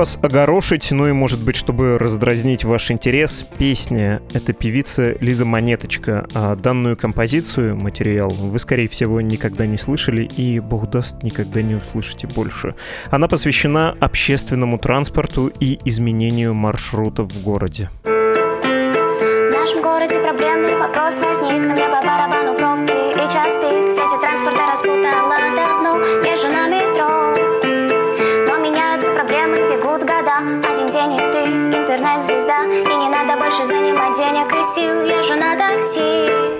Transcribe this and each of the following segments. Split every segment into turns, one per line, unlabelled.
Вас огорошить, ну и, может быть, чтобы раздразнить ваш интерес, песня — это певица Лиза Монеточка, а данную композицию, материал, вы, скорее всего, никогда не слышали и, бог даст, никогда не услышите больше. Она посвящена общественному транспорту и изменению маршрутов в городе.
В нашем городе проблемный вопрос возник, но мне по барабану пробки и час пик. Сети транспорта распутала давно, езжу на метро интернет-звезда И не надо больше занимать денег и сил. Езжу на такси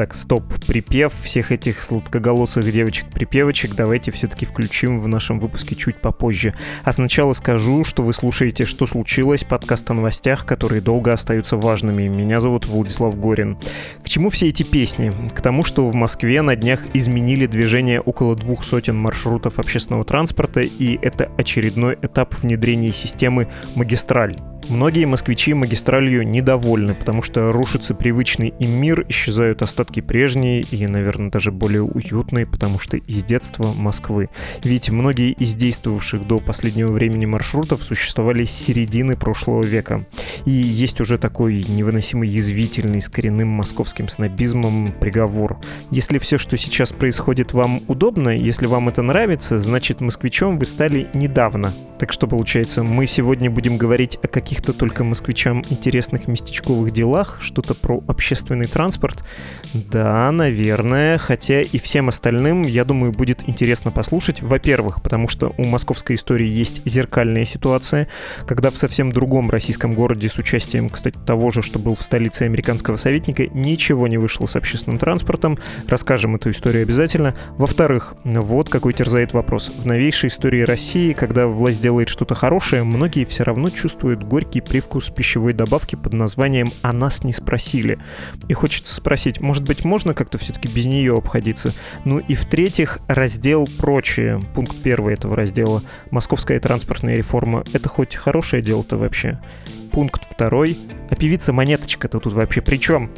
так, стоп, припев всех этих сладкоголосых девочек-припевочек давайте все-таки включим в нашем выпуске чуть попозже. А сначала скажу, что вы слушаете «Что случилось?» подкаст о новостях, которые долго остаются важными. Меня зовут Владислав Горин. К чему все эти песни? К тому, что в Москве на днях изменили движение около двух сотен маршрутов общественного транспорта, и это очередной этап внедрения системы «Магистраль». Многие москвичи магистралью недовольны, потому что рушится привычный им мир, исчезают остатки прежние и, наверное, даже более уютные, потому что из детства Москвы. Ведь многие из действовавших до последнего времени маршрутов существовали с середины прошлого века. И есть уже такой невыносимо язвительный с коренным московским снобизмом приговор. Если все, что сейчас происходит, вам удобно, если вам это нравится, значит москвичом вы стали недавно. Так что получается, мы сегодня будем говорить о каких каких-то только москвичам интересных местечковых делах, что-то про общественный транспорт. Да, наверное, хотя и всем остальным, я думаю, будет интересно послушать. Во-первых, потому что у московской истории есть зеркальная ситуация, когда в совсем другом российском городе с участием, кстати, того же, что был в столице американского советника, ничего не вышло с общественным транспортом. Расскажем эту историю обязательно. Во-вторых, вот какой терзает вопрос. В новейшей истории России, когда власть делает что-то хорошее, многие все равно чувствуют горький привкус пищевой добавки под названием «А нас не спросили». И хочется спросить, может быть, можно как-то все-таки без нее обходиться? Ну и в-третьих, раздел «Прочее», пункт первый этого раздела, «Московская транспортная реформа». Это хоть хорошее дело-то вообще? Пункт второй, а певица Монеточка-то тут вообще при чем?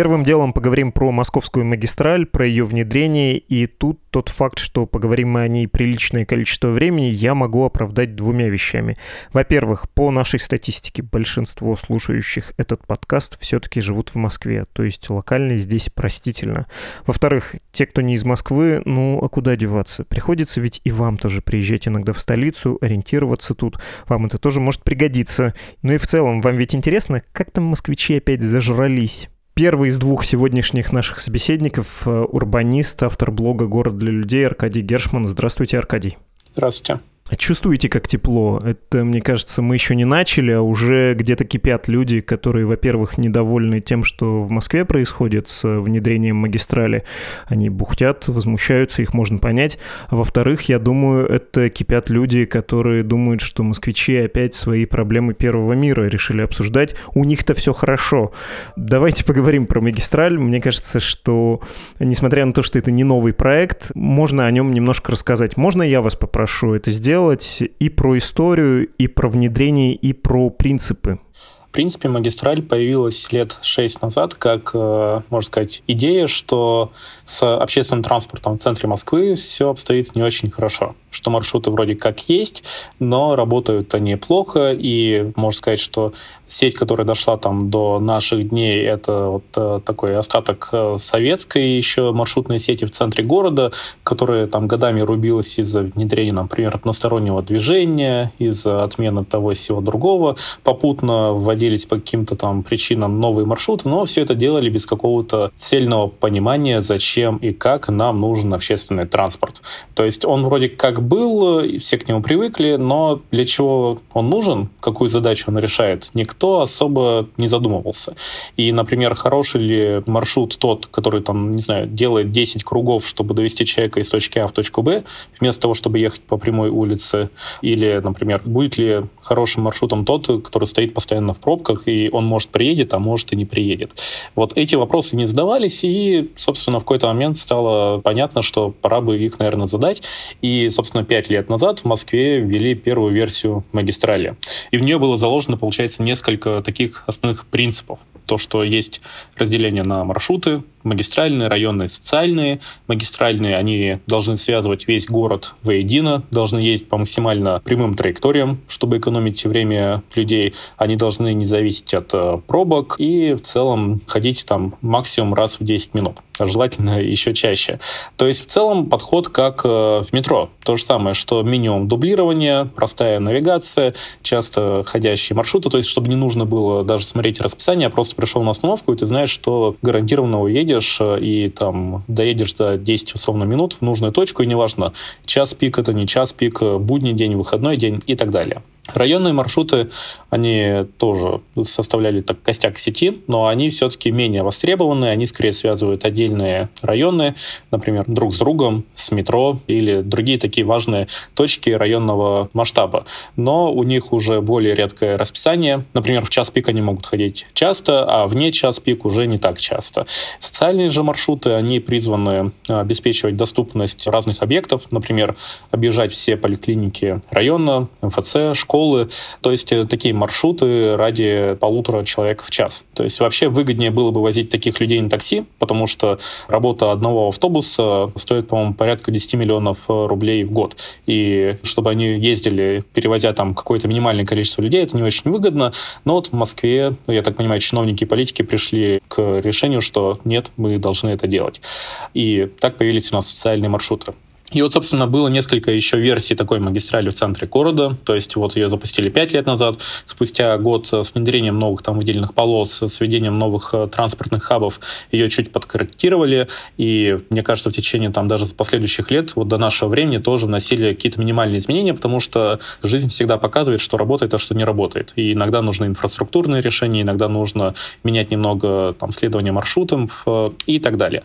Первым делом поговорим про московскую магистраль, про ее внедрение, и тут тот факт, что поговорим мы о ней приличное количество времени, я могу оправдать двумя вещами. Во-первых, по нашей статистике, большинство слушающих этот подкаст все-таки живут в Москве, то есть локально здесь простительно. Во-вторых, те, кто не из Москвы, ну а куда деваться? Приходится ведь и вам тоже приезжать иногда в столицу, ориентироваться тут, вам это тоже может пригодиться. Ну и в целом, вам ведь интересно, как там москвичи опять зажрались? Первый из двух сегодняшних наших собеседников э, — урбанист, автор блога «Город для людей» Аркадий Гершман. Здравствуйте, Аркадий.
Здравствуйте.
Чувствуете, как тепло? Это, мне кажется, мы еще не начали, а уже где-то кипят люди, которые, во-первых, недовольны тем, что в Москве происходит с внедрением магистрали. Они бухтят, возмущаются, их можно понять. А во-вторых, я думаю, это кипят люди, которые думают, что москвичи опять свои проблемы первого мира решили обсуждать. У них-то все хорошо. Давайте поговорим про магистраль. Мне кажется, что, несмотря на то, что это не новый проект, можно о нем немножко рассказать. Можно я вас попрошу это сделать? Сделать и про историю, и про внедрение, и про принципы.
В принципе, магистраль появилась лет шесть назад как, э, можно сказать, идея, что с общественным транспортом в центре Москвы все обстоит не очень хорошо. Что маршруты вроде как есть, но работают они плохо, и можно сказать, что сеть, которая дошла там до наших дней, это вот э, такой остаток э, советской еще маршрутной сети в центре города, которая там годами рубилась из-за внедрения, например, одностороннего движения, из-за отмены того и всего другого, попутно вводя вводились по каким-то там причинам новые маршруты, но все это делали без какого-то цельного понимания, зачем и как нам нужен общественный транспорт. То есть он вроде как был, все к нему привыкли, но для чего он нужен, какую задачу он решает, никто особо не задумывался. И, например, хороший ли маршрут тот, который там, не знаю, делает 10 кругов, чтобы довести человека из точки А в точку Б, вместо того, чтобы ехать по прямой улице, или, например, будет ли хорошим маршрутом тот, который стоит постоянно в пробках, и он, может, приедет, а может, и не приедет. Вот эти вопросы не задавались, и, собственно, в какой-то момент стало понятно, что пора бы их, наверное, задать. И, собственно, пять лет назад в Москве ввели первую версию магистрали. И в нее было заложено, получается, несколько таких основных принципов. То, что есть разделение на маршруты, магистральные, районные, социальные. Магистральные, они должны связывать весь город воедино, должны ездить по максимально прямым траекториям, чтобы экономить время людей. Они должны не зависеть от э, пробок и в целом ходить там максимум раз в 10 минут а желательно еще чаще. То есть в целом подход как э, в метро. То же самое, что минимум дублирования, простая навигация, часто ходящие маршруты, то есть чтобы не нужно было даже смотреть расписание, а просто пришел на остановку, и ты знаешь, что гарантированно уедешь доедешь э, и там доедешь за 10 условно минут в нужную точку, и неважно, час пик это не час пик, э, будний день, выходной день и так далее. Районные маршруты, они тоже составляли так костяк сети, но они все-таки менее востребованы, они скорее связывают отдельные районы, например, друг с другом, с метро или другие такие важные точки районного масштаба. Но у них уже более редкое расписание. Например, в час пик они могут ходить часто, а вне час пик уже не так часто. Социальные же маршруты, они призваны обеспечивать доступность разных объектов, например, объезжать все поликлиники района, МФЦ, школы, школы, то есть э, такие маршруты ради полутора человек в час. То есть вообще выгоднее было бы возить таких людей на такси, потому что работа одного автобуса стоит, по-моему, порядка 10 миллионов э, рублей в год. И чтобы они ездили, перевозя там какое-то минимальное количество людей, это не очень выгодно. Но вот в Москве, я так понимаю, чиновники и политики пришли к решению, что нет, мы должны это делать. И так появились у нас социальные маршруты. И вот, собственно, было несколько еще версий такой магистрали в центре города. То есть вот ее запустили 5 лет назад. Спустя год с внедрением новых там выделенных полос, с введением новых э, транспортных хабов ее чуть подкорректировали. И мне кажется, в течение там даже последующих лет, вот до нашего времени тоже вносили какие-то минимальные изменения, потому что жизнь всегда показывает, что работает, а что не работает. И иногда нужны инфраструктурные решения, иногда нужно менять немного там следование маршрутом и так далее.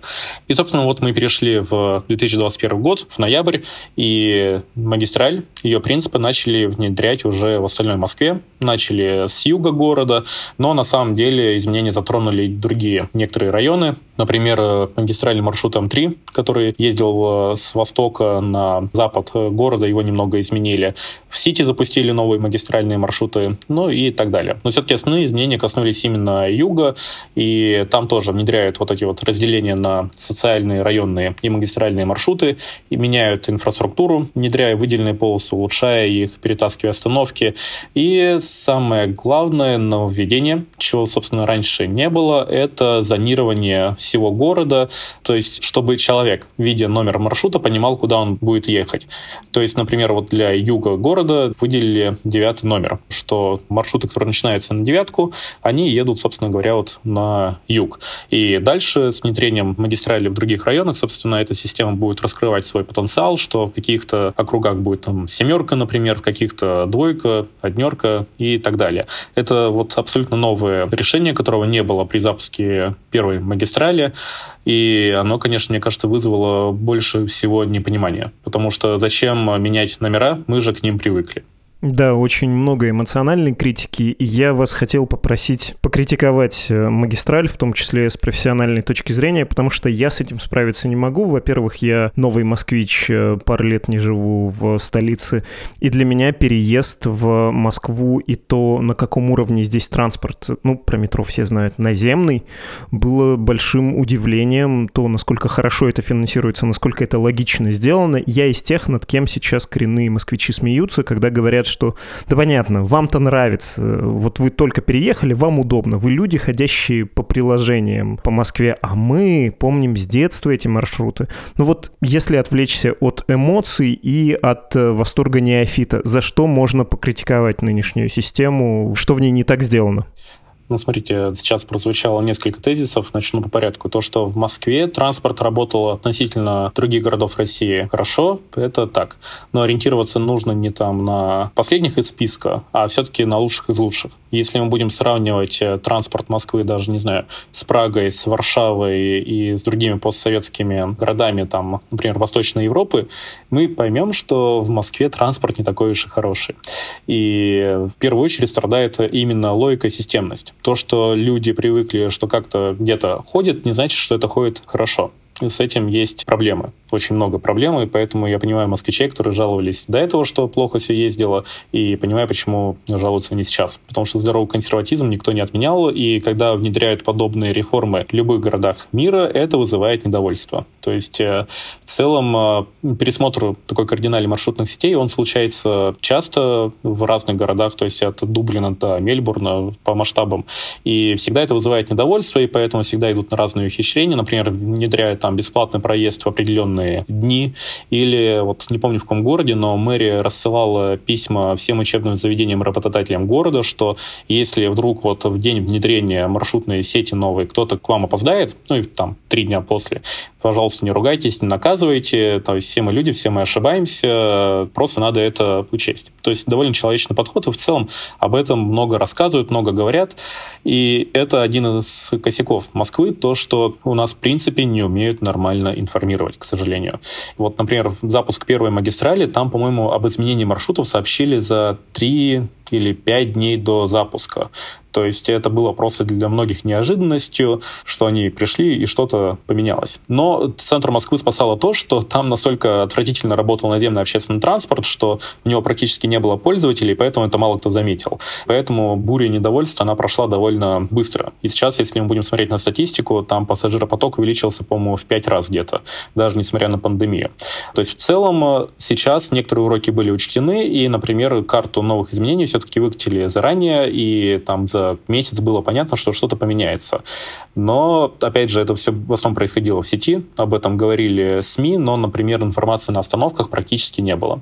И, собственно, вот мы перешли в 2021 год, в ноябрь, и магистраль, ее принципы начали внедрять уже в остальной Москве, начали с юга города, но на самом деле изменения затронули другие некоторые районы, например, магистральный маршрут М3, который ездил с востока на запад города, его немного изменили. В Сити запустили новые магистральные маршруты, ну и так далее. Но все-таки основные изменения коснулись именно юга, и там тоже внедряют вот эти вот разделения на социальные, районные и магистральные маршруты, и меняют инфраструктуру, внедряя выделенные полосы, улучшая их, перетаскивая остановки. И самое главное нововведение, чего, собственно, раньше не было, это зонирование всего города, то есть чтобы человек, видя номер маршрута, понимал, куда он будет ехать. То есть, например, вот для юга города выделили девятый номер, что маршруты, которые начинаются на девятку, они едут, собственно говоря, вот на юг. И дальше с внедрением магистрали в других районах, собственно, эта система будет раскрывать свой потенциал, что в каких-то округах будет там семерка, например, в каких-то двойка, однерка и так далее. Это вот абсолютно новое решение, которого не было при запуске первой магистрали, и оно, конечно, мне кажется, вызвало больше всего непонимания, потому что зачем менять номера, мы же к ним привыкли.
Да, очень много эмоциональной критики, я вас хотел попросить покритиковать э, магистраль, в том числе с профессиональной точки зрения, потому что я с этим справиться не могу. Во-первых, я новый москвич, э, пару лет не живу в столице, и для меня переезд в Москву и то, на каком уровне здесь транспорт, ну, про метро все знают, наземный, было большим удивлением, то, насколько хорошо это финансируется, насколько это логично сделано. Я из тех, над кем сейчас коренные москвичи смеются, когда говорят, что, да понятно, вам-то нравится, вот вы только переехали, вам удобно, вы люди, ходящие по приложениям по Москве, а мы помним с детства эти маршруты. Ну вот если отвлечься от эмоций и от э, восторга неофита, за что можно покритиковать нынешнюю систему, что в ней не так сделано?
Ну, смотрите, сейчас прозвучало несколько тезисов, начну по порядку. То, что в Москве транспорт работал относительно других городов России хорошо, это так. Но ориентироваться нужно не там на последних из списка, а все-таки на лучших из лучших. Если мы будем сравнивать э, транспорт Москвы даже, не знаю, с Прагой, с Варшавой и с другими постсоветскими городами, там, например, Восточной Европы, мы поймем, что в Москве транспорт не такой уж и хороший. И в первую очередь страдает именно логика и системность. То, что люди привыкли, что как-то где-то ходят, не значит, что это ходит хорошо. С этим есть проблемы очень много проблем, и поэтому я понимаю москвичей, которые жаловались до этого, что плохо все ездило, и понимаю, почему жалуются не сейчас. Потому что здоровый консерватизм никто не отменял, и когда внедряют подобные реформы в любых городах мира, это вызывает недовольство. То есть э, в целом э, пересмотр такой кардинальной маршрутных сетей, он случается часто в разных городах, то есть от Дублина до Мельбурна по масштабам, и всегда это вызывает недовольство, и поэтому всегда идут на разные ухищрения, например, внедряют там бесплатный проезд в определенные дни, или вот не помню в каком городе, но мэрия рассылала письма всем учебным заведениям работодателям города, что если вдруг вот в день внедрения маршрутной сети новой кто-то к вам опоздает, ну и там три дня после, пожалуйста, не ругайтесь, не наказывайте, то есть все мы люди, все мы ошибаемся, просто надо это учесть. То есть довольно человечный подход, и в целом об этом много рассказывают, много говорят, и это один из косяков Москвы, то, что у нас в принципе не умеют нормально информировать, к сожалению. Вот, например, запуск первой магистрали, там, по-моему, об изменении маршрутов сообщили за три или пять дней до запуска. То есть это было просто для многих неожиданностью, что они пришли и что-то поменялось. Но центр Москвы спасало то, что там настолько отвратительно работал наземный общественный транспорт, что у него практически не было пользователей, поэтому это мало кто заметил. Поэтому буря недовольства, она прошла довольно быстро. И сейчас, если мы будем смотреть на статистику, там пассажиропоток увеличился, по-моему, в пять раз где-то, даже несмотря на пандемию. То есть в целом э, сейчас некоторые уроки были учтены, и, например, карту новых изменений все-таки выкатили заранее, и там за месяц было понятно, что что-то поменяется. Но, опять же, это все в основном происходило в сети, об этом говорили СМИ, но, например, информации на остановках практически не было.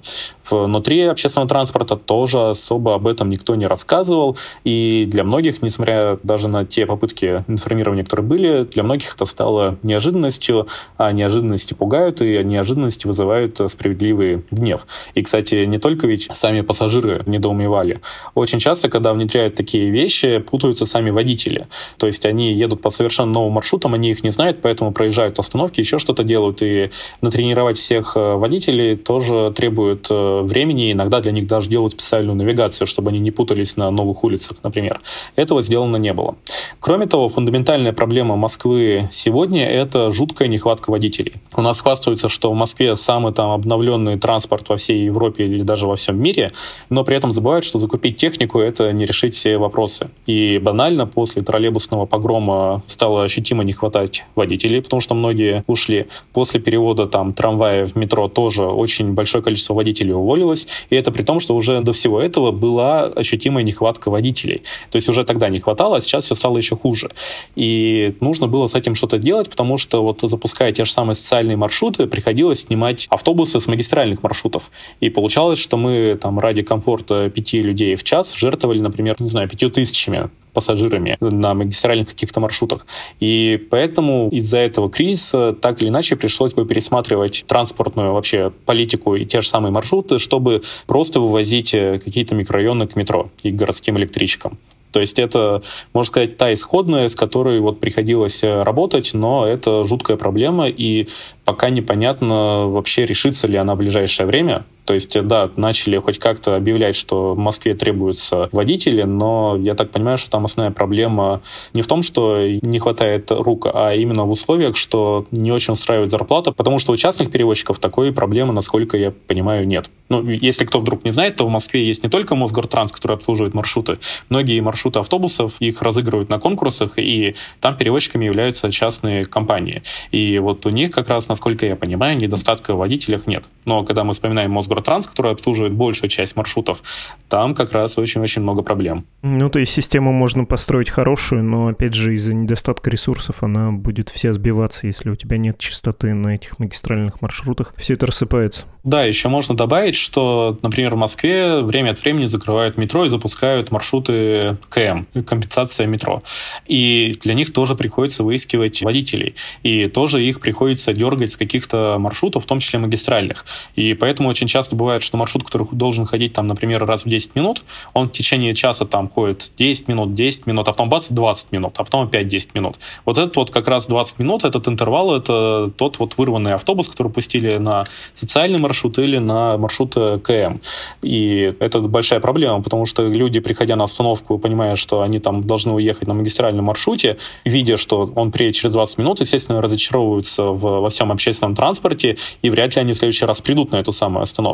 Внутри общественного транспорта тоже особо об этом никто не рассказывал, и для многих, несмотря даже на те попытки информирования, которые были, для многих это стало неожиданностью, а неожиданности пугают, и неожиданности вызывают справедливый гнев. И, кстати, не только ведь сами пассажиры недоумевали. Очень часто, когда внедряют такие вещи, путаются сами водители. То есть они едут по совершенно новым маршрутам, они их не знают, поэтому проезжают остановки, еще что-то делают. И натренировать всех э, водителей тоже требует э, времени. Иногда для них даже делают специальную навигацию, чтобы они не путались на новых улицах, например. Этого сделано не было. Кроме того, фундаментальная проблема Москвы сегодня – это жуткая нехватка водителей. У нас хвастаются, что в Москве самый там обновленный транспорт во всей Европе или даже во всем мире, но при этом забывают, что закупить технику – это не решить все вопросы. И банально после троллейбусного погрома стало ощутимо не хватать водителей, потому что многие ушли. После перевода там трамвая в метро тоже очень большое количество водителей уволилось. И это при том, что уже до всего этого была ощутимая нехватка водителей. То есть уже тогда не хватало, а сейчас все стало еще хуже. И нужно было с этим что-то делать, потому что вот запуская те же самые социальные маршруты, приходилось снимать автобусы с магистральных маршрутов. И получалось, что мы там ради комфорта пяти людей в час жертвовали, например, не знаю, пятью тысячами тысячами пассажирами на магистральных каких-то маршрутах. И поэтому из-за этого кризиса так или иначе пришлось бы пересматривать транспортную вообще политику и те же самые маршруты, чтобы просто вывозить э, какие-то микрорайоны к метро и к городским электричкам. То есть это, можно сказать, та исходная, с которой вот приходилось э, работать, но это жуткая проблема, и пока непонятно вообще решится ли она в ближайшее время. То есть, да, начали хоть как-то объявлять, что в Москве требуются водители, но я так понимаю, что там основная проблема не в том, что не хватает рук, а именно в условиях, что не очень устраивает зарплата, потому что у частных перевозчиков такой проблемы, насколько я понимаю, нет. Ну, если кто вдруг не знает, то в Москве есть не только Мосгортранс, который обслуживает маршруты, многие маршруты автобусов, их разыгрывают на конкурсах, и там перевозчиками являются частные компании. И вот у них как раз, насколько я понимаю, недостатка в водителях нет. Но когда мы вспоминаем Мосгортранс, Мосгортранс, который обслуживает большую часть маршрутов, там как раз очень-очень много проблем.
Ну, то есть систему можно построить хорошую, но, опять же, из-за недостатка ресурсов она будет вся сбиваться, если у тебя нет частоты на этих магистральных маршрутах. Все это рассыпается.
Да, еще можно добавить, что, например, в Москве время от времени закрывают метро и запускают маршруты КМ, компенсация метро. И для них тоже приходится выискивать водителей. И тоже их приходится дергать с каких-то маршрутов, в том числе магистральных. И поэтому очень часто бывает, что маршрут, который должен ходить, там, например, раз в 10 минут, он в течение часа там ходит 10 минут, 10 минут, а потом бац, 20 минут, а потом опять 10 минут. Вот этот вот как раз 20 минут, этот интервал, это тот вот вырванный автобус, который пустили на социальный маршрут, маршрут или на маршрут э, КМ. И это большая проблема, потому что люди, приходя на остановку, понимая, что они там должны уехать на магистральном маршруте, видя, что он приедет через 20 минут, естественно, разочаровываются в, во всем общественном транспорте, и вряд ли они в следующий раз придут на эту самую остановку.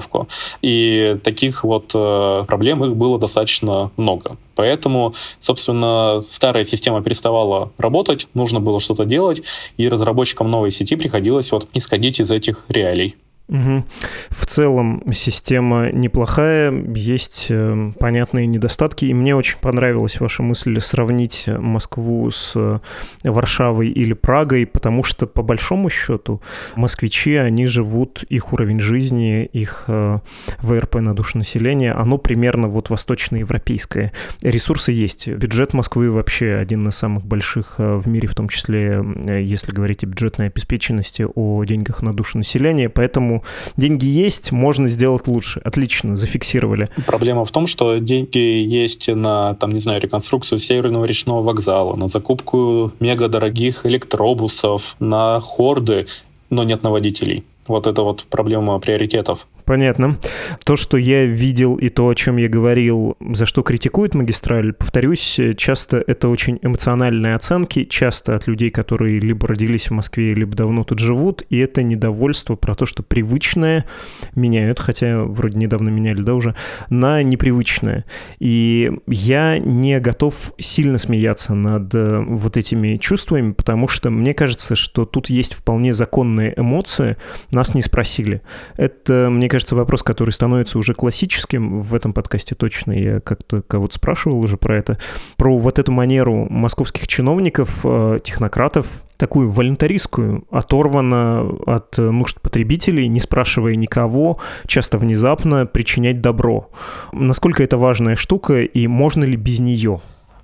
И таких вот э, проблем их было достаточно много. Поэтому, собственно, старая система переставала работать, нужно было что-то делать, и разработчикам новой сети приходилось вот исходить из этих реалий.
Угу. В целом система неплохая, есть э, понятные недостатки, и мне очень понравилась ваша мысль сравнить Москву с э, Варшавой или Прагой, потому что по большому счету москвичи, они живут, их уровень жизни, их э, ВРП на душу населения, оно примерно вот восточноевропейское. Ресурсы есть. Бюджет Москвы вообще один из самых больших в мире, в том числе, если говорить о бюджетной обеспеченности, о деньгах на душу населения, поэтому деньги есть, можно сделать лучше. Отлично, зафиксировали.
Проблема в том, что деньги есть на, там, не знаю, реконструкцию Северного речного вокзала, на закупку мега дорогих электробусов, на хорды, но нет на водителей. Вот это вот проблема приоритетов.
Понятно. То, что я видел и то, о чем я говорил, за что критикуют магистраль, повторюсь, часто это очень эмоциональные оценки, часто от людей, которые либо родились в Москве, либо давно тут живут, и это недовольство про то, что привычное меняют, хотя вроде недавно меняли, да, уже, на непривычное. И я не готов сильно смеяться над э, вот этими чувствами, потому что мне кажется, что тут есть вполне законные эмоции, нас не спросили. Это, мне кажется, кажется, вопрос, который становится уже классическим в этом подкасте точно. Я как-то кого-то спрашивал уже про это. Про вот эту манеру московских чиновников, э, технократов, такую волонтаристскую, оторвана от нужд потребителей, не спрашивая никого, часто внезапно причинять добро. Насколько это важная штука и можно ли без нее?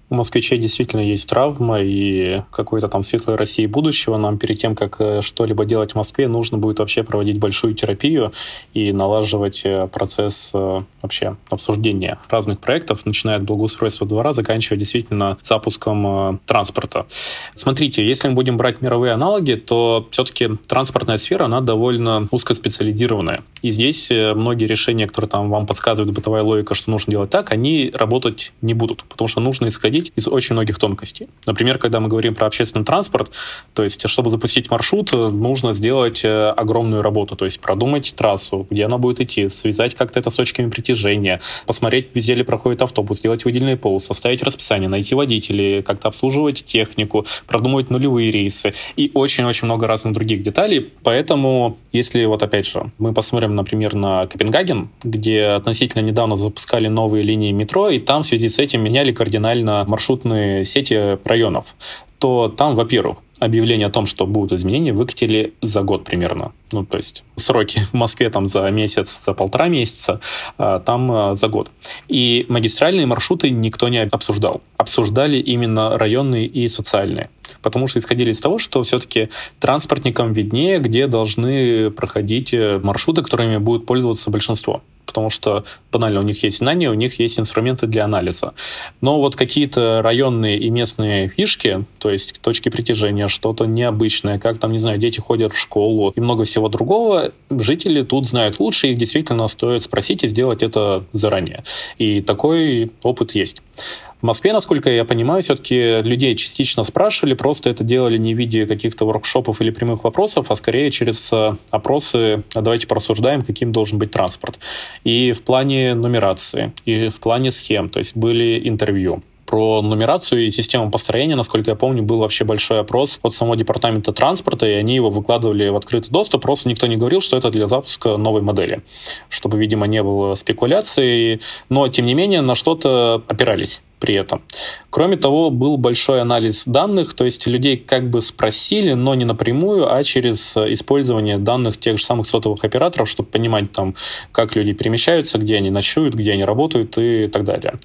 У москвичей действительно есть травма и какой-то там светлой России будущего. Нам перед тем, как э, что-либо делать в Москве, нужно будет вообще проводить большую терапию и налаживать э, процесс э, вообще обсуждения разных проектов, начиная от благоустройства двора, заканчивая действительно запуском транспорта. Смотрите, если мы будем брать мировые аналоги, то все-таки транспортная сфера, она довольно узкоспециализированная. И здесь многие решения, которые там вам подсказывает бытовая логика, что нужно делать так, они работать не будут, потому что нужно исходить из очень многих тонкостей. Например, когда мы говорим про общественный транспорт, то есть, чтобы запустить маршрут, нужно сделать э, огромную работу, то есть продумать трассу, где она будет идти, связать как-то это с точками притяжения, посмотреть, везде ли проходит автобус, сделать выделенный пол, составить расписание, найти водителей, как-то обслуживать технику, продумывать нулевые рейсы и очень-очень много разных других деталей. Поэтому, если вот опять же мы посмотрим, например, на Копенгаген, где относительно недавно запускали новые линии метро, и там в связи с этим меняли кардинально маршрутные сети районов, то там, во-первых, объявление о том, что будут изменения, выкатили за год примерно. Ну, то есть сроки в Москве там за месяц, за полтора месяца, а там а, за год. И магистральные маршруты никто не обсуждал. Обсуждали именно районные и социальные. Потому что исходили из того, что все-таки транспортникам виднее, где должны проходить э, маршруты, которыми будет пользоваться большинство потому что банально у них есть знания, у них есть инструменты для анализа. Но вот какие-то районные и местные фишки, то есть точки притяжения, что-то необычное, как там, не знаю, дети ходят в школу и много всего другого, жители тут знают лучше, их действительно стоит спросить и сделать это заранее. И такой опыт есть. В Москве, насколько я понимаю, все-таки людей частично спрашивали, просто это делали не в виде каких-то воркшопов или прямых вопросов, а скорее через э, опросы «А «давайте порассуждаем, каким должен быть транспорт». И в плане нумерации, и в плане схем, то есть были интервью. Про нумерацию и систему построения, насколько я помню, был вообще большой опрос от самого департамента транспорта, и они его выкладывали в открытый доступ. Просто никто не говорил, что это для запуска новой модели, чтобы, видимо, не было спекуляций. Но, тем не менее, на что-то опирались при этом. Кроме того, был большой анализ данных, то есть людей как бы спросили, но не напрямую, а через использование данных тех же самых сотовых операторов, чтобы понимать там, как люди перемещаются, где они ночуют, где они работают и так далее.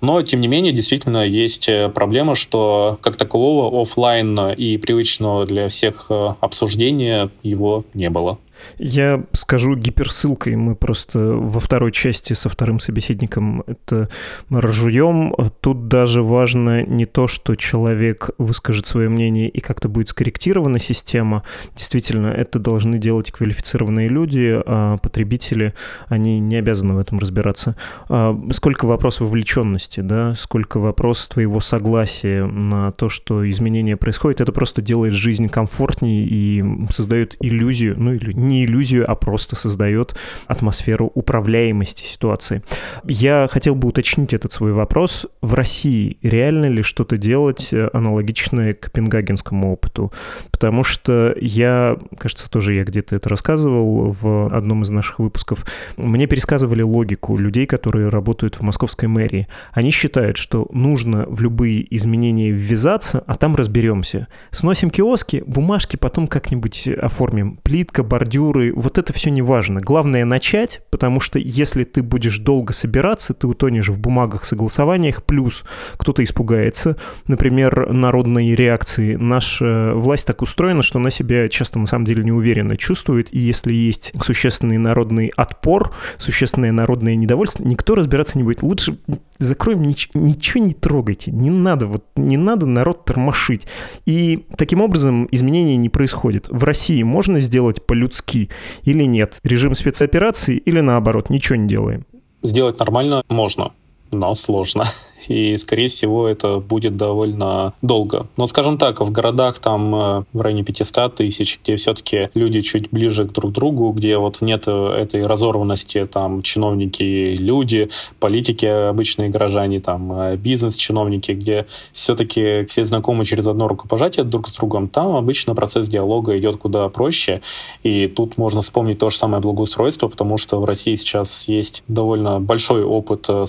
Но, тем не менее, действительно есть проблема, что как такового офлайн и привычного для всех обсуждения его не было.
Я скажу гиперссылкой. Мы просто во второй части со вторым собеседником это разжуем. Тут даже важно не то, что человек выскажет свое мнение и как-то будет скорректирована система. Действительно, это должны делать квалифицированные люди, а потребители, они не обязаны в этом разбираться. А сколько вопрос вовлеченности, да, сколько вопрос твоего согласия на то, что изменения происходят, это просто делает жизнь комфортнее и создает иллюзию, ну или не иллюзию, а просто создает атмосферу управляемости ситуации. Я хотел бы уточнить этот свой вопрос. В России реально ли что-то делать э, аналогичное копенгагенскому опыту? Потому что я, кажется, тоже я где-то это рассказывал в одном из наших выпусков. Мне пересказывали логику людей, которые работают в московской мэрии. Они считают, что нужно в любые изменения ввязаться, а там разберемся. Сносим киоски, бумажки потом как-нибудь оформим. Плитка, бордюр, бордюры, вот это все не важно. Главное начать, потому что если ты будешь долго собираться, ты утонешь в бумагах, согласованиях, плюс кто-то испугается. Например, народные реакции. Наша власть так устроена, что она себя часто на самом деле неуверенно чувствует, и если есть существенный народный отпор, существенное народное недовольство, никто разбираться не будет. Лучше закроем, нич- ничего не трогайте, не надо, вот не надо народ тормошить. И таким образом изменения не происходит. В России можно сделать по-людски или нет? Режим спецоперации или наоборот, ничего не делаем?
Сделать нормально можно, но сложно и, скорее всего, это будет довольно долго. Но, скажем так, в городах там э, в районе 500 тысяч, где все-таки люди чуть ближе к друг другу, где вот нет этой разорванности, там, чиновники, люди, политики, обычные горожане, там, э, бизнес-чиновники, где все-таки все знакомы через одно рукопожатие друг с другом, там обычно процесс диалога идет куда проще, и тут можно вспомнить то же самое благоустройство, потому что в России сейчас есть довольно большой опыт э,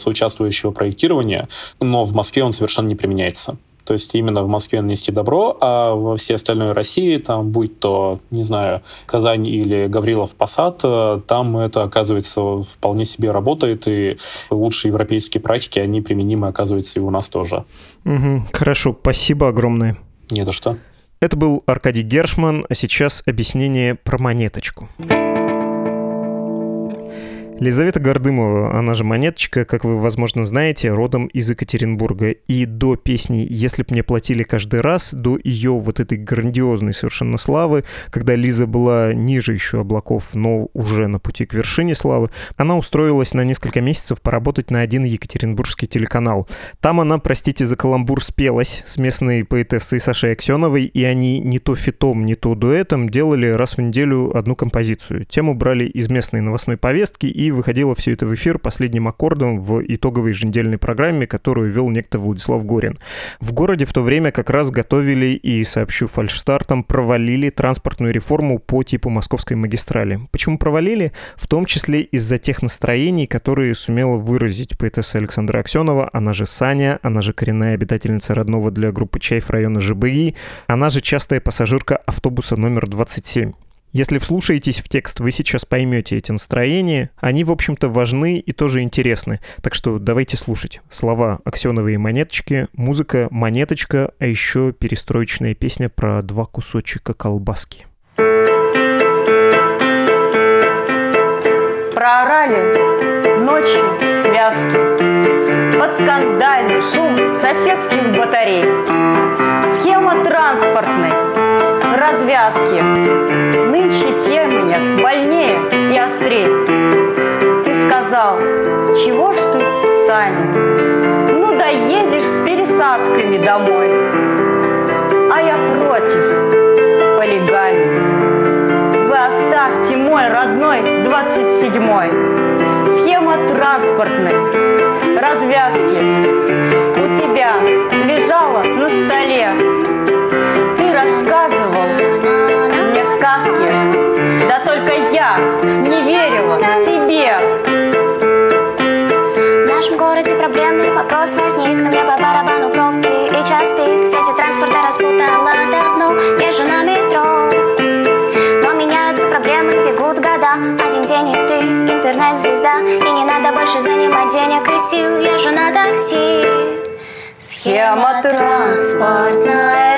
соучаствующего проектирования, но в Москве он совершенно не применяется. То есть именно в Москве нанести добро, а во всей остальной России, там, будь то, не знаю, Казань или Гаврилов Посад, э, там это, оказывается, вполне себе работает, и лучшие европейские практики, они применимы, оказывается, и у нас тоже.
Угу, хорошо, спасибо огромное.
Не за что.
Это был Аркадий Гершман, а сейчас объяснение про монеточку. Лизавета Гордымова, она же Монеточка, как вы, возможно, знаете, родом из Екатеринбурга. И до песни «Если б мне платили каждый раз», до ее вот этой грандиозной совершенно славы, когда Лиза была ниже еще облаков, но уже на пути к вершине славы, она устроилась на несколько месяцев поработать на один екатеринбургский телеканал. Там она, простите за каламбур, спелась с местной поэтессой Сашей Аксеновой, и они не то фитом, не то дуэтом делали раз в неделю одну композицию. Тему брали из местной новостной повестки и выходило все это в эфир последним аккордом в итоговой еженедельной программе, которую вел некто Владислав Горин. В городе в то время как раз готовили и, сообщу фальшстартом, провалили транспортную реформу по типу московской магистрали. Почему провалили? В том числе из-за тех настроений, которые сумела выразить поэтесса Александра Аксенова, она же Саня, она же коренная обитательница родного для группы Чайф района ЖБИ, она же частая пассажирка автобуса номер 27. Если вслушаетесь в текст, вы сейчас поймете эти настроения. Они, в общем-то, важны и тоже интересны. Так что давайте слушать. Слова Аксеновой монеточки, музыка монеточка, а еще перестроечная песня про два кусочка колбаски.
Проорали ночью связки Под скандальный шум соседских батарей Схема транспортной развязки нынче тем больнее и острее. Ты сказал, чего ж ты, Саня, ну доедешь с пересадками домой. А я против полигами. Вы оставьте мой родной двадцать седьмой. Схема транспортной развязки у тебя
лежала на столе. Ты
рассказывал
я не верила тебе. В нашем городе проблемный вопрос возник, но мне по барабану пробки и час пик.
Сети
транспорта распутала давно, Я езжу на метро. Но меняются проблемы, бегут года, один день и ты интернет-звезда. И не надо больше занимать денег и сил, Я езжу на такси.
Схема транспортная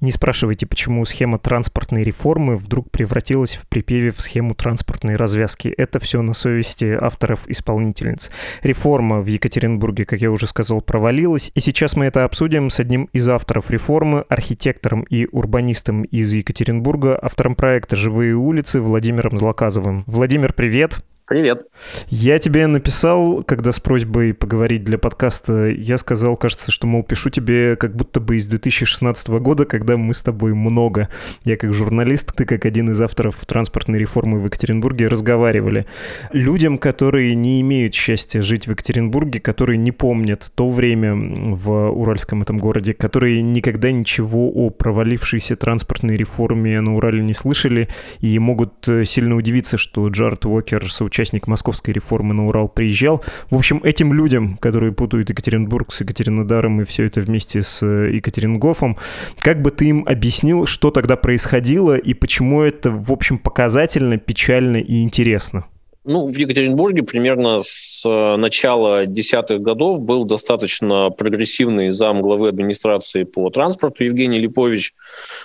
Не спрашивайте, почему схема транспортной реформы вдруг превратилась в припеве в схему транспортной развязки. Это все на совести авторов-исполнительниц. Реформа в Екатеринбурге, как я уже сказал, провалилась, и сейчас мы это обсудим с одним из авторов реформы, архитектором и урбанистом из Екатеринбурга, автором проекта «Живые улицы» Владимиром Злоказовым. Владимир, привет!
Привет.
Я тебе написал, когда с просьбой поговорить для подкаста, я сказал, кажется, что, мол, пишу тебе как будто бы из 2016 года, когда мы с тобой много, я как журналист, ты как один из авторов транспортной реформы в Екатеринбурге, разговаривали. Людям, которые не имеют счастья жить в Екатеринбурге, которые не помнят то время в Уральском этом городе, которые никогда ничего о провалившейся транспортной реформе на Урале не слышали и могут э, сильно удивиться, что Джаред Уокер, соучастник московской реформы на Урал, приезжал. В общем, этим людям, которые путают Екатеринбург с Екатеринодаром и все это вместе с э, Екатерингофом, как бы ты им объяснил, что тогда происходило и почему это, в общем, показательно, печально и интересно?
Ну, в Екатеринбурге примерно с э, начала десятых годов был достаточно прогрессивный зам главы администрации по транспорту Евгений Липович,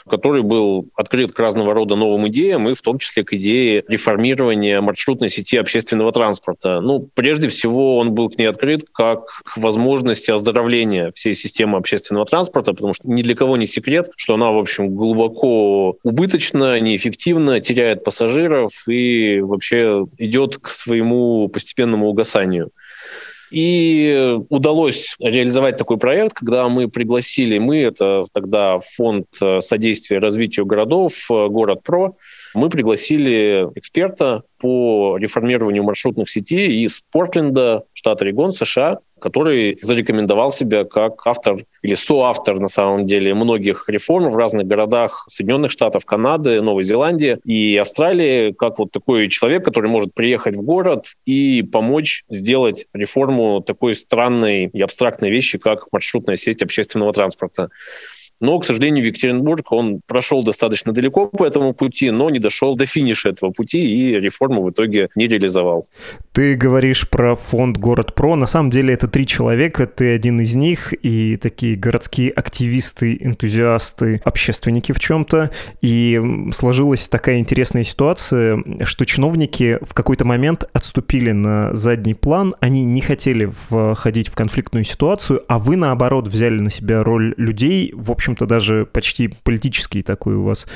который был открыт к разного рода новым идеям, и в том числе к идее реформирования маршрутной сети общественного транспорта. Ну, прежде всего, он был к ней открыт как к возможности оздоровления всей системы общественного транспорта, потому что ни для кого не секрет, что она, в общем, глубоко убыточна, неэффективна, теряет пассажиров и вообще идет к своему постепенному угасанию. И удалось реализовать такой проект, когда мы пригласили, мы, это тогда фонд содействия развитию городов, город ПРО, мы пригласили эксперта по реформированию маршрутных сетей из Портленда, штата Орегон, США, который зарекомендовал себя как автор или соавтор, на самом деле, многих реформ в разных городах Соединенных Штатов, Канады, Новой Зеландии и Австралии, как вот такой человек, который может приехать в город и помочь сделать реформу такой странной и абстрактной вещи, как маршрутная сеть общественного транспорта. Но, к сожалению, в Екатеринбург он прошел достаточно далеко по этому пути, но не дошел до финиша этого пути и реформу в итоге не реализовал.
Ты говоришь про фонд «Город Про». На самом деле это три человека, ты один из них, и такие городские активисты, энтузиасты, общественники в чем-то. И сложилась такая интересная ситуация, что чиновники в какой-то момент отступили на задний план, они не хотели входить в конфликтную ситуацию, а вы, наоборот, взяли на себя роль людей, в общем общем-то, даже почти политический такой у вас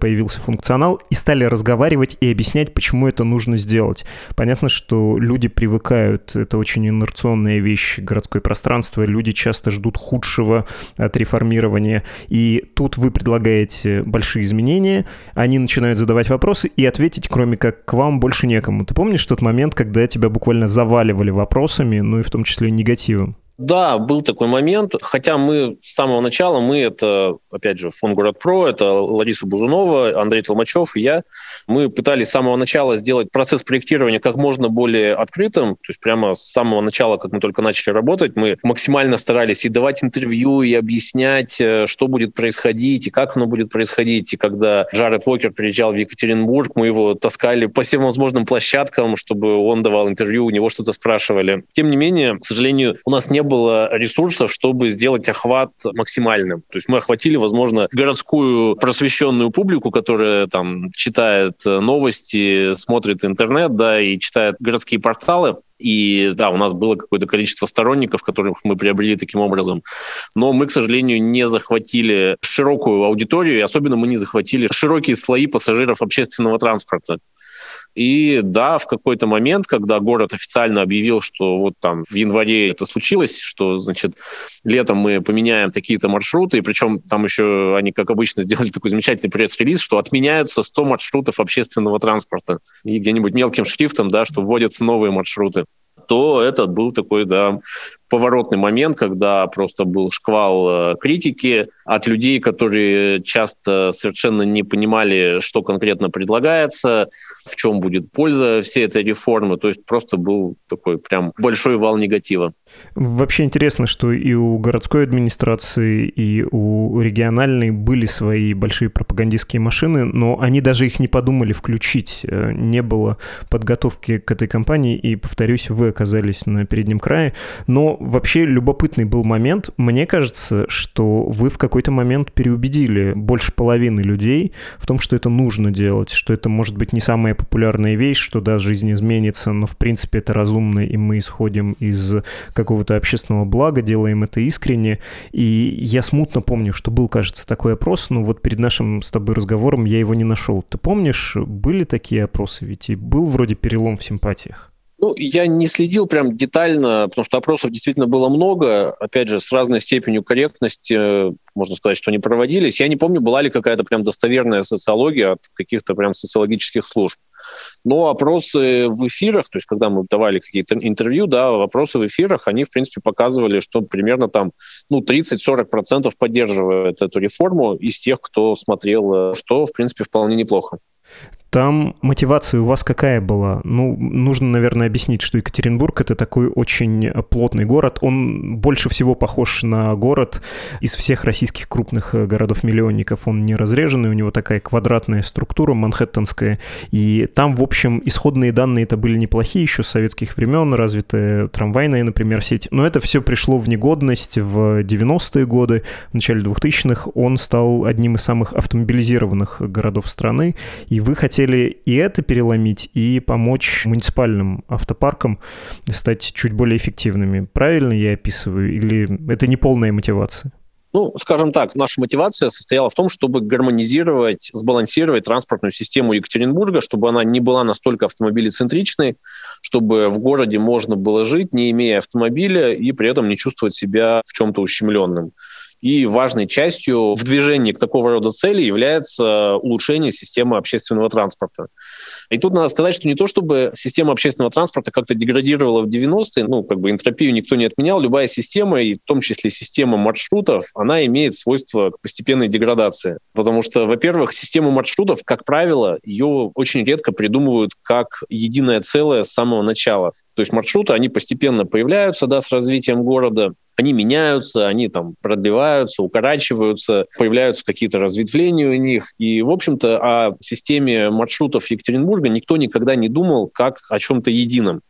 появился функционал, и стали разговаривать и объяснять, почему это нужно сделать. Понятно, что люди привыкают, это очень инерционная вещь, городское пространство, люди часто ждут худшего от реформирования, и тут вы предлагаете большие изменения, они начинают задавать вопросы, и ответить, кроме как к вам, больше некому. Ты помнишь тот момент, когда тебя буквально заваливали вопросами, ну и в том числе негативом?
Да, был такой момент, хотя мы с самого начала, мы это, опять же, фонд «Город Про», это Лариса Бузунова, Андрей Толмачев и я, мы пытались с самого начала сделать процесс проектирования как можно более открытым, то есть прямо с самого начала, как мы только начали работать, мы максимально старались и давать интервью, и объяснять, э, что будет происходить, и как оно будет происходить. И когда Джаред Уокер приезжал в Екатеринбург, мы его таскали по всем возможным площадкам, чтобы он давал интервью, у него что-то спрашивали. Тем не менее, к сожалению, у нас не было ресурсов, чтобы сделать охват максимальным. То есть мы охватили, возможно, городскую просвещенную публику, которая там читает новости, смотрит интернет, да, и читает городские порталы. И да, у нас было какое-то количество сторонников, которых мы приобрели таким образом. Но мы, к сожалению, не захватили широкую аудиторию, и особенно мы не захватили широкие слои пассажиров общественного транспорта. И да, в какой-то момент, когда город официально объявил, что вот там в январе это случилось, что, значит, летом мы поменяем такие-то маршруты, и причем там еще они, как обычно, сделали такой замечательный пресс-релиз, что отменяются 100 маршрутов общественного транспорта. И где-нибудь мелким шрифтом, да, что вводятся новые маршруты. то этот был такой, да, поворотный момент, когда просто был шквал э, критики от людей, которые часто совершенно не понимали, что конкретно предлагается, в чем будет польза всей этой реформы. То есть просто был такой прям большой вал негатива.
Вообще интересно, что и у городской администрации, и у региональной были свои большие пропагандистские машины, но они даже их не подумали включить. Э, не было подготовки к этой кампании, и, повторюсь, вы оказались на переднем крае. Но вообще любопытный был момент. Мне кажется, что вы в какой-то момент переубедили больше половины людей в том, что это нужно делать, что это может быть не самая популярная вещь, что да, жизнь изменится, но в принципе это разумно, и мы исходим из какого-то общественного блага, делаем это искренне. И я смутно помню, что был, кажется, такой опрос, но вот перед нашим с тобой разговором я его не нашел. Ты помнишь, были такие опросы? Ведь и был вроде перелом в симпатиях.
Ну, я не следил прям детально, потому что опросов действительно было много. Опять же, с разной степенью корректности, можно сказать, что они проводились. Я не помню, была ли какая-то прям достоверная социология от каких-то прям социологических служб. Но опросы в эфирах, то есть когда мы давали какие-то интервью, да, вопросы в эфирах, они, в принципе, показывали, что примерно там ну, 30-40% поддерживают эту реформу из тех, кто смотрел, что, в принципе, вполне неплохо.
Там мотивация у вас какая была? Ну, нужно, наверное, объяснить, что Екатеринбург — это такой очень плотный город. Он больше всего похож на город из всех российских крупных э, городов-миллионников. Он не разреженный, у него такая квадратная структура манхэттенская. И там, в общем, исходные данные это были неплохие еще с советских времен, развитая трамвайная, например, сеть. Но это все пришло в негодность в 90-е годы, в начале 2000-х. Он стал одним из самых автомобилизированных городов страны. И вы хотели и это переломить, и помочь муниципальным автопаркам стать чуть более эффективными. Правильно я описываю? Или это не полная мотивация?
Ну, скажем так, наша мотивация состояла в том, чтобы гармонизировать, сбалансировать транспортную систему Екатеринбурга, чтобы она не была настолько автомобилецентричной, чтобы в городе можно было жить, не имея автомобиля, и при этом не чувствовать себя в чем-то ущемленным. И важной частью в движении к такого рода цели является улучшение системы общественного транспорта. И тут надо сказать, что не то чтобы система общественного транспорта как-то деградировала в 90-е, ну, как бы энтропию никто не отменял, любая система, и в том числе система маршрутов, она имеет свойство постепенной деградации. Потому что, во-первых, систему маршрутов, как правило, ее очень редко придумывают как единое целое с самого начала. То есть маршруты, они постепенно появляются, да, с развитием города, они меняются, они там продлеваются, укорачиваются, появляются какие-то разветвления у них. И, в общем-то, о системе маршрутов Екатеринбурга никто никогда не думал как о чем-то едином.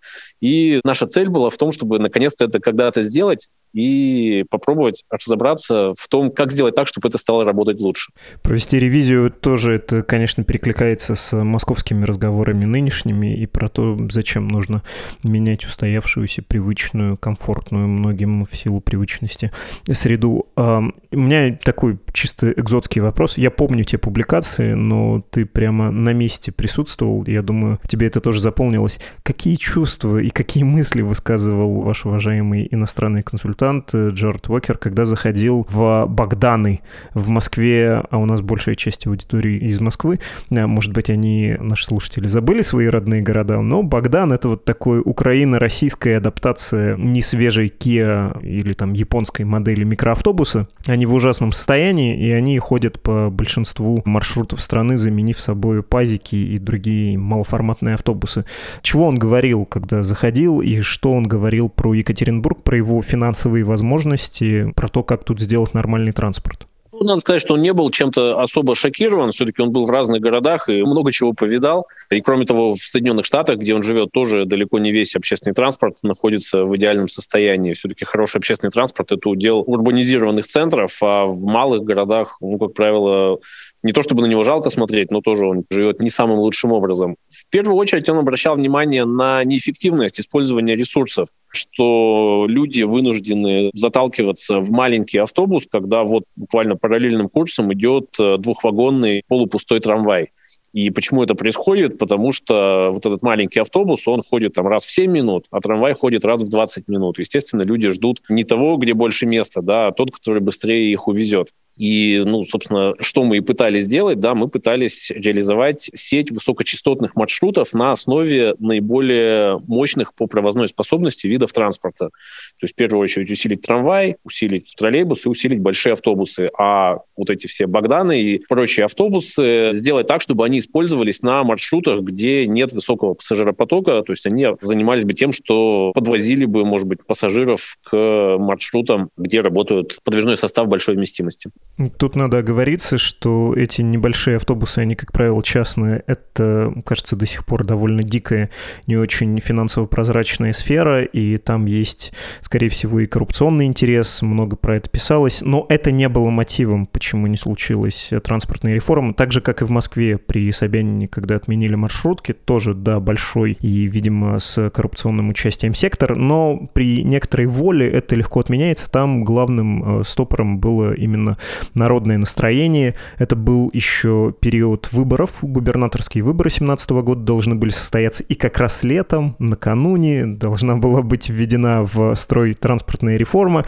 И наша цель была в том, чтобы наконец-то это когда-то сделать, и попробовать разобраться в том, как сделать так, чтобы это стало работать лучше.
Провести ревизию тоже, это, конечно, перекликается с московскими разговорами нынешними и про то, зачем нужно менять устоявшуюся, привычную, комфортную многим в силу привычности среду. У меня такой чисто экзотский вопрос. Я помню те публикации, но ты прямо на месте присутствовал. Я думаю, тебе это тоже заполнилось. Какие чувства и какие мысли высказывал ваш уважаемый иностранный консультант э, Джордж Уокер, когда заходил в Богданы в Москве, а у нас большая часть аудитории из Москвы, э, может быть, они, наши слушатели, забыли свои родные города, но Богдан — это вот такой Украина-российская адаптация не свежей Kia или там японской модели микроавтобуса. Они в ужасном состоянии, и они ходят по большинству маршрутов страны, заменив собой пазики и другие малоформатные автобусы. Чего он говорил, когда заходил, и что он говорил про Екатеринбург, про его финансовые возможности, про то, как тут сделать нормальный транспорт?
Надо сказать, что он не был чем-то особо шокирован. Все-таки он был в разных городах и много чего повидал. И кроме того, в Соединенных Штатах, где он живет, тоже далеко не весь общественный транспорт находится в идеальном состоянии. Все-таки хороший общественный транспорт – это удел урбанизированных центров, а в малых городах, ну, как правило, не то чтобы на него жалко смотреть, но тоже он живет не самым лучшим образом. В первую очередь он обращал внимание на неэффективность использования ресурсов, что люди вынуждены заталкиваться в маленький автобус, когда вот буквально параллельным курсом идет э, двухвагонный полупустой трамвай. И почему это происходит? Потому что вот этот маленький автобус, он ходит там раз в 7 минут, а трамвай ходит раз в 20 минут. Естественно, люди ждут не того, где больше места, да, а тот, который быстрее их увезет. И, ну, собственно, что мы и пытались сделать, да, мы пытались реализовать сеть высокочастотных маршрутов на основе наиболее мощных по провозной способности видов транспорта. То есть, в первую очередь, усилить трамвай, усилить троллейбусы, усилить большие автобусы. А вот эти все Богданы и прочие автобусы сделать так, чтобы они использовались на маршрутах, где нет высокого пассажиропотока, то есть они занимались бы тем, что подвозили бы, может быть, пассажиров к маршрутам, где работают подвижной состав большой вместимости.
Тут надо оговориться, что эти небольшие автобусы, они, как правило, частные. Это, кажется, до сих пор довольно дикая, не очень финансово прозрачная сфера, и там есть, скорее всего, и коррупционный интерес, много про это писалось, но это не было мотивом, почему не случилась транспортная реформа. Так же, как и в Москве при Собянине, когда отменили маршрутки, тоже, да, большой и, видимо, с коррупционным участием сектор, но при некоторой воле это легко отменяется. Там главным э, стопором было именно народное настроение. Это был еще период выборов, губернаторские выборы 17 года должны были состояться, и как раз летом, накануне, должна была быть введена в строй транспортная реформа,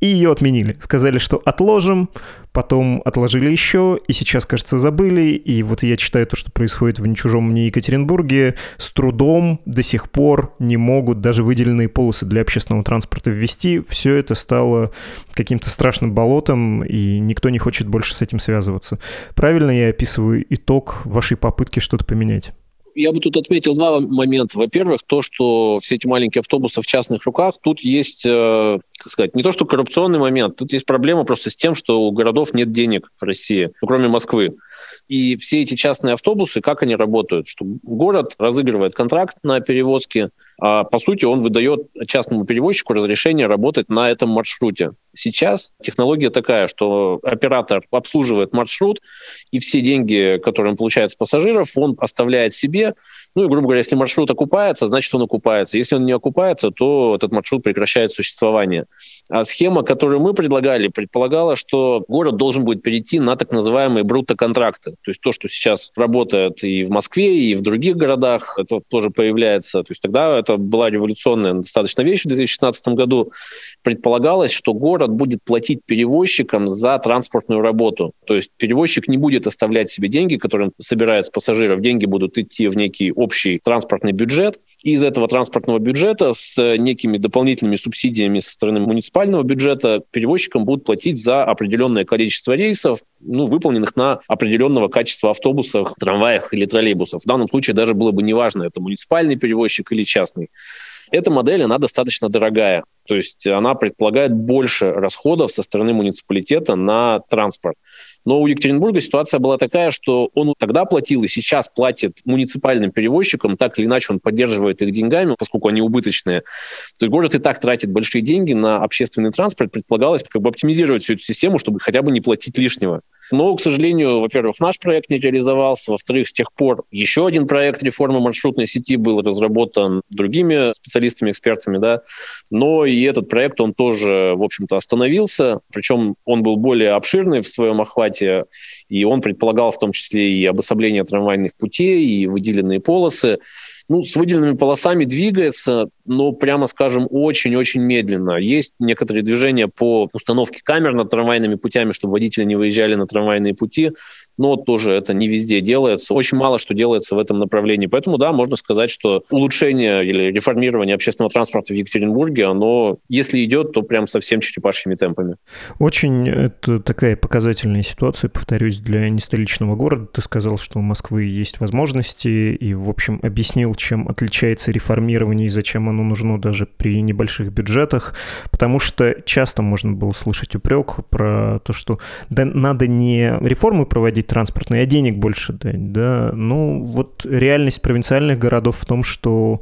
и ее отменили. Сказали, что отложим, потом отложили еще, и сейчас, кажется, забыли. И вот я читаю то, что происходит в «Нечужом мне Екатеринбурге», с трудом до сих пор не могут даже выделенные полосы для общественного транспорта ввести. Все это стало каким-то страшным болотом, и никто не хочет больше с этим связываться. Правильно я описываю итог вашей попытки что-то поменять?
Я бы тут отметил два момента. Во-первых, то, что все эти маленькие автобусы в частных руках, тут есть, э, как сказать, не то, что коррупционный момент, тут есть проблема просто с тем, что у городов нет денег в России, ну, кроме Москвы. И все эти частные автобусы, как они работают? Что город разыгрывает контракт на перевозки, а по сути он выдает частному перевозчику разрешение работать на этом маршруте. Сейчас технология такая, что оператор обслуживает маршрут, и все деньги, которые он получает с пассажиров, он оставляет себе, ну и, грубо говоря, если маршрут окупается, значит, он окупается. Если он не окупается, то этот маршрут прекращает существование. А схема, которую мы предлагали, предполагала, что город должен будет перейти на так называемые брутто-контракты. То есть то, что сейчас работает и в Москве, и в других городах, это тоже появляется. То есть тогда это была революционная достаточно вещь в 2016 году. Предполагалось, что город будет платить перевозчикам за транспортную работу. То есть перевозчик не будет оставлять себе деньги, которые он собирает с пассажиров. Деньги будут идти в некий общий транспортный бюджет. И из этого транспортного бюджета с некими дополнительными субсидиями со стороны муниципального бюджета перевозчикам будут платить за определенное количество рейсов, ну, выполненных на определенного качества автобусах, трамваях или троллейбусов. В данном случае даже было бы неважно, это муниципальный перевозчик или частный. Эта модель, она достаточно дорогая. То есть она предполагает больше расходов со стороны муниципалитета на транспорт. Но у Екатеринбурга ситуация была такая, что он тогда платил и сейчас платит муниципальным перевозчикам, так или иначе он поддерживает их деньгами, поскольку они убыточные. То есть город и так тратит большие деньги на общественный транспорт, предполагалось как бы оптимизировать всю эту систему, чтобы хотя бы не платить лишнего. Но, к сожалению, во-первых, наш проект не реализовался, во-вторых, с тех пор еще один проект реформы маршрутной сети был разработан другими специалистами, экспертами, да, но и этот проект, он тоже, в общем-то, остановился, причем он был более обширный в своем охвате, и он предполагал в том числе и обособление трамвайных путей, и выделенные полосы, ну, с выделенными полосами двигается, но, прямо скажем, очень-очень медленно. Есть некоторые движения по установке камер над трамвайными путями, чтобы водители не выезжали на трамвайные пути, но тоже это не везде делается. Очень мало что делается в этом направлении. Поэтому, да, можно сказать, что улучшение или реформирование общественного транспорта в Екатеринбурге, оно, если идет, то прям совсем черепашьими темпами.
Очень это такая показательная ситуация, повторюсь, для нестоличного города. Ты сказал, что у Москвы есть возможности, и, в общем, объяснил, чем отличается реформирование и зачем оно нужно даже при небольших бюджетах, потому что часто можно было слышать упрек про то, что да, надо не реформы проводить транспортные, а денег больше дать, да. Ну, вот реальность провинциальных городов в том, что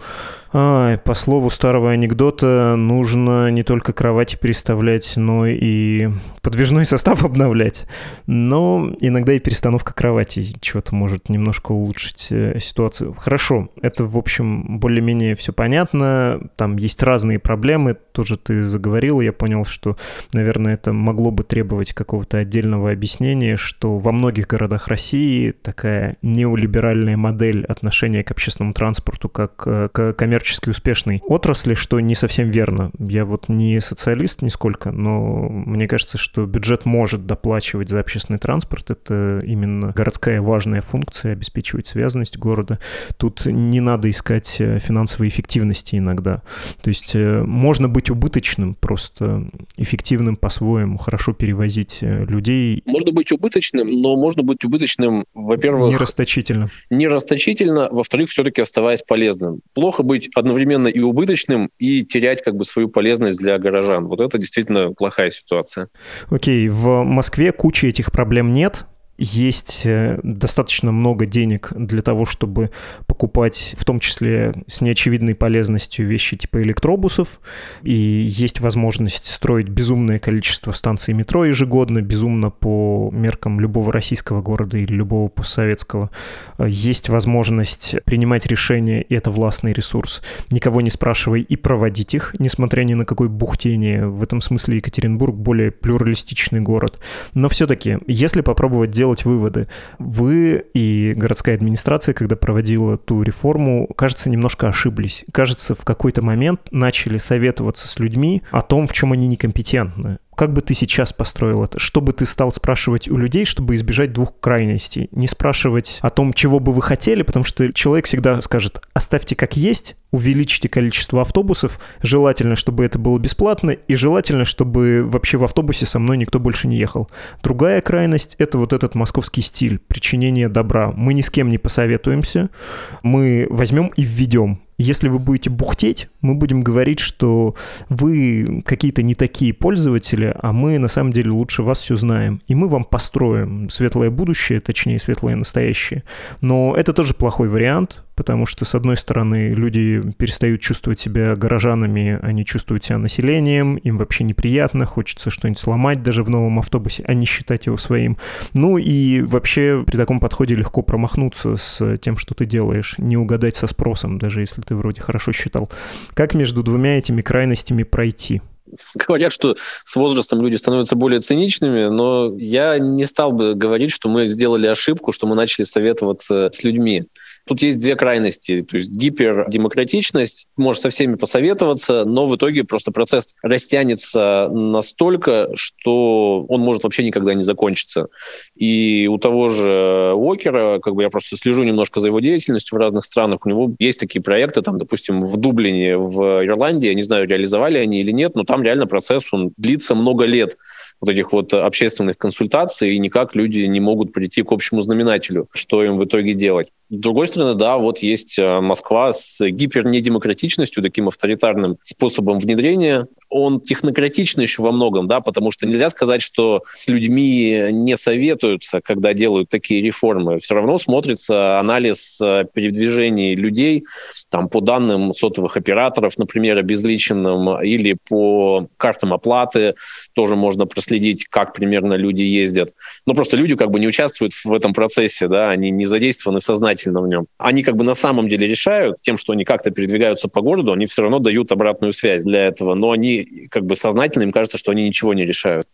а, по слову старого анекдота, нужно не только кровати переставлять, но и подвижной состав обновлять. Но иногда и перестановка кровати чего-то может немножко улучшить э, ситуацию. Хорошо, это, в общем, более-менее все понятно. Там есть разные проблемы. Тоже ты заговорил, я понял, что, наверное, это могло бы требовать какого-то отдельного объяснения, что во многих городах России такая неолиберальная модель отношения к общественному транспорту как э, к коммерческому коммерчески успешной отрасли, что не совсем верно. Я вот не социалист нисколько, но мне кажется, что бюджет может доплачивать за общественный транспорт. Это именно городская важная функция, обеспечивать связанность города. Тут не надо искать э, финансовой эффективности иногда. То есть э, можно быть убыточным, просто эффективным по-своему, хорошо перевозить э, людей.
Можно быть убыточным, но можно быть убыточным, во-первых...
Не расточительно.
Не расточительно, во-вторых, все-таки оставаясь полезным. Плохо быть одновременно и убыточным, и терять как бы свою полезность для горожан. Вот это действительно плохая ситуация.
Окей, в Москве кучи этих проблем нет, есть э, достаточно много денег для того, чтобы покупать, в том числе с неочевидной полезностью, вещи типа электробусов, и есть возможность строить безумное количество станций метро ежегодно, безумно по меркам любого российского города или любого постсоветского. Есть возможность принимать решения, и это властный ресурс, никого не спрашивай, и проводить их, несмотря ни на какое бухтение. В этом смысле Екатеринбург более плюралистичный город. Но все-таки, если попробовать делать делать выводы. Вы и городская администрация, когда проводила ту реформу, кажется, немножко ошиблись. Кажется, в какой-то момент начали советоваться с людьми о том, в чем они некомпетентны. Как бы ты сейчас построил это? Что бы ты стал спрашивать у людей, чтобы избежать двух крайностей? Не спрашивать о том, чего бы вы хотели, потому что человек всегда скажет, оставьте как есть, увеличьте количество автобусов, желательно, чтобы это было бесплатно, и желательно, чтобы вообще в автобусе со мной никто больше не ехал. Другая крайность — это вот этот московский стиль причинения добра. Мы ни с кем не посоветуемся, мы возьмем и введем если вы будете бухтеть, мы будем говорить, что вы какие-то не такие пользователи, а мы на самом деле лучше вас все знаем. И мы вам построим светлое будущее, точнее светлое настоящее. Но это тоже плохой вариант, потому что, с одной стороны, люди перестают чувствовать себя горожанами, они чувствуют себя населением, им вообще неприятно, хочется что-нибудь сломать даже в новом автобусе, а не считать его своим. Ну и вообще при таком подходе легко промахнуться с тем, что ты делаешь, не угадать со спросом, даже если ты вроде хорошо считал. Как между двумя этими крайностями пройти?
Говорят, что с возрастом люди становятся более циничными, но я не стал бы говорить, что мы сделали ошибку, что мы начали советоваться с людьми. Тут есть две крайности. То есть гипердемократичность, может со всеми посоветоваться, но в итоге просто процесс растянется настолько, что он может вообще никогда не закончиться. И у того же Уокера, как бы я просто слежу немножко за его деятельностью в разных странах, у него есть такие проекты, там, допустим, в Дублине, в Ирландии, я не знаю, реализовали они или нет, но там реально процесс, он длится много лет вот этих вот общественных консультаций, и никак люди не могут прийти к общему знаменателю, что им в итоге делать. С другой стороны, да, вот есть э, Москва с гипернедемократичностью, таким авторитарным способом внедрения. Он технократичный еще во многом, да, потому что нельзя сказать, что с людьми не советуются, когда делают такие реформы. Все равно смотрится анализ э, передвижений людей там, по данным сотовых операторов, например, обезличенным, или по картам оплаты тоже можно проследить, как примерно люди ездят. Но просто люди как бы не участвуют в этом процессе, да, они не задействованы сознательно сознательно в нем. Они как бы на самом деле решают тем, что они как-то передвигаются по городу, они все равно дают обратную связь для этого, но они как бы сознательно, им кажется, что они ничего не решают.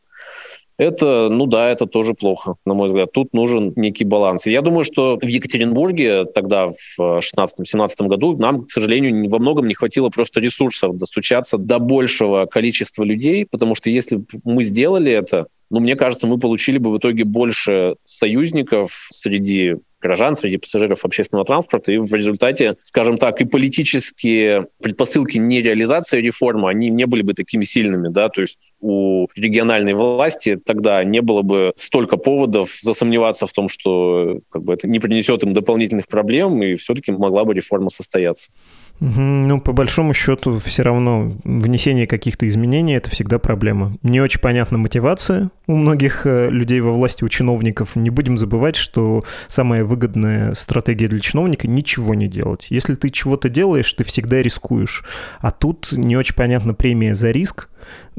Это, ну да, это тоже плохо, на мой взгляд. Тут нужен некий баланс. Я думаю, что в Екатеринбурге тогда, в 16-17 году, нам, к сожалению, во многом не хватило просто ресурсов достучаться до большего количества людей, потому что если бы мы сделали это, ну, мне кажется, мы получили бы в итоге больше союзников среди горожан, среди пассажиров общественного транспорта, и в результате, скажем так, и политические предпосылки нереализации реформы, они не были бы такими сильными, да, то есть у региональной власти тогда не было бы столько поводов засомневаться в том, что как бы, это не принесет им дополнительных проблем, и все-таки могла бы реформа состояться.
Ну, по большому счету, все равно внесение каких-то изменений – это всегда проблема. Не очень понятна мотивация у многих э, людей во власти, у чиновников. Не будем забывать, что самая выгодная стратегия для чиновника – ничего не делать. Если ты чего-то делаешь, ты всегда рискуешь. А тут не очень понятна премия за риск.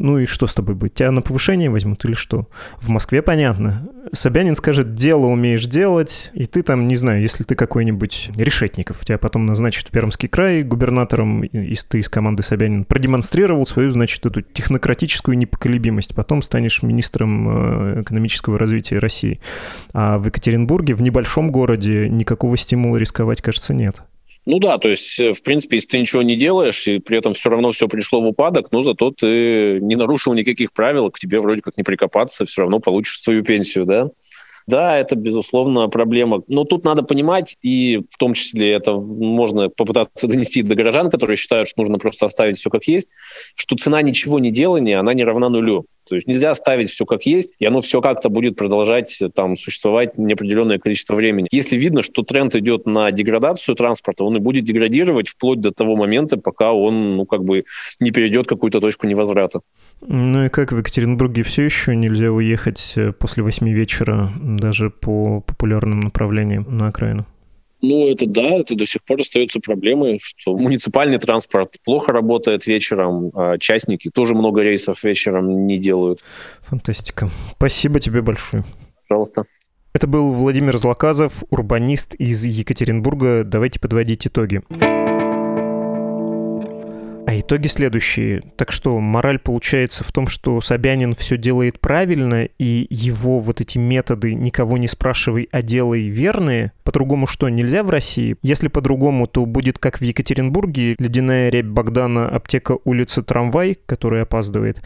Ну и что с тобой будет? Тебя на повышение возьмут или что? В Москве понятно. Собянин скажет, дело умеешь делать, и ты там, не знаю, если ты какой-нибудь решетников, тебя потом назначат в Пермский край губернатором, и ты из команды Собянин продемонстрировал свою, значит, эту технократическую непоколебимость, потом станешь министром э, экономического развития России. А в Екатеринбурге, в небольшом городе, никакого стимула рисковать, кажется, нет.
Ну да, то есть, э, в принципе, если ты ничего не делаешь, и при этом все равно все пришло в упадок, но зато ты не нарушил никаких правил, к тебе вроде как не прикопаться, все равно получишь свою пенсию, да? Да, это, безусловно, проблема. Но тут надо понимать, и в том числе это можно попытаться донести до горожан, которые считают, что нужно просто оставить все как есть, что цена ничего не делания, она не равна нулю. То есть нельзя оставить все как есть, и оно все как-то будет продолжать там существовать неопределенное количество времени. Если видно, что тренд идет на деградацию транспорта, он и будет деградировать вплоть до того момента, пока он, ну, как бы не перейдет какую-то точку невозврата.
Ну и как в Екатеринбурге все еще нельзя уехать э, после восьми вечера даже по популярным направлениям на окраину?
Ну, это да, это до сих пор остается проблемой, что муниципальный транспорт плохо работает вечером, а частники тоже много рейсов вечером не делают.
Фантастика. Спасибо тебе большое.
Пожалуйста.
Это был Владимир Злаказов, урбанист из Екатеринбурга. Давайте подводить итоги. А итоги следующие. Так что мораль получается в том, что Собянин все делает правильно, и его вот эти методы «никого не спрашивай, а делай» верные. По-другому что, нельзя в России? Если по-другому, то будет как в Екатеринбурге, ледяная рябь Богдана, аптека улица Трамвай, который опаздывает.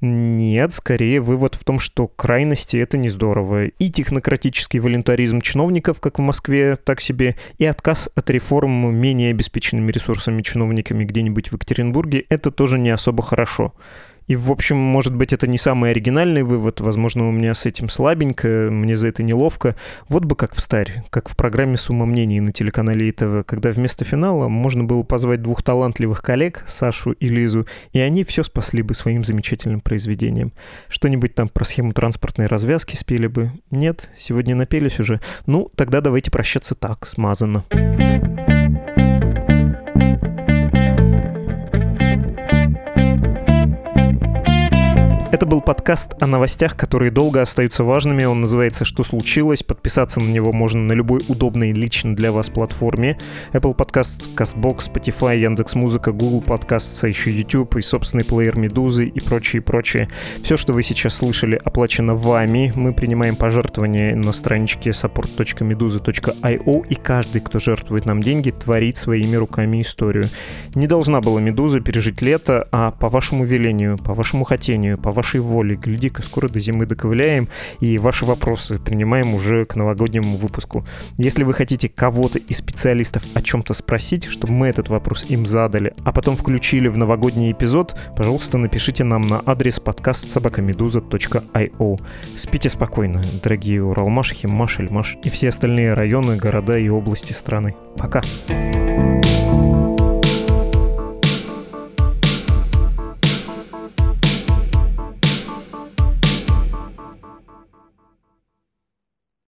Нет, скорее вывод в том, что крайности — это не здорово. И технократический волонтаризм чиновников, как в Москве, так себе, и отказ от реформ менее обеспеченными ресурсами чиновниками где-нибудь в Екатеринбурге — это тоже не особо хорошо. И, в общем, может быть, это не самый оригинальный вывод. Возможно, у меня с этим слабенько, мне за это неловко. Вот бы как в старе, как в программе «Сумма мнений» на телеканале ИТВ, когда вместо финала можно было позвать двух талантливых коллег, Сашу и Лизу, и они все спасли бы своим замечательным произведением. Что-нибудь там про схему транспортной развязки спели бы. Нет, сегодня напелись уже. Ну, тогда давайте прощаться так, смазано. Это был подкаст о новостях, которые долго остаются важными. Он называется «Что случилось?». Подписаться на него можно на любой удобной лично для вас платформе. Apple Podcast, CastBox, Spotify, Яндекс.Музыка, Google Podcasts, а еще YouTube и собственный плеер Медузы и прочее, прочее. Все, что вы сейчас слышали, оплачено вами. Мы принимаем пожертвования на страничке support.meduza.io и каждый, кто жертвует нам деньги, творит своими руками историю. Не должна была Медуза пережить лето, а по вашему велению, по вашему хотению, по вашей воле. Гляди-ка, скоро до зимы доковыляем, и ваши вопросы принимаем уже к новогоднему выпуску. Если вы хотите кого-то из специалистов о чем-то спросить, чтобы мы этот вопрос им задали, а потом включили в новогодний эпизод, пожалуйста, напишите нам на адрес подкаст собакамедуза.io. Спите спокойно, дорогие Уралмаш, Химмаш, Эльмаш и все остальные районы, города и области страны. Пока. thank you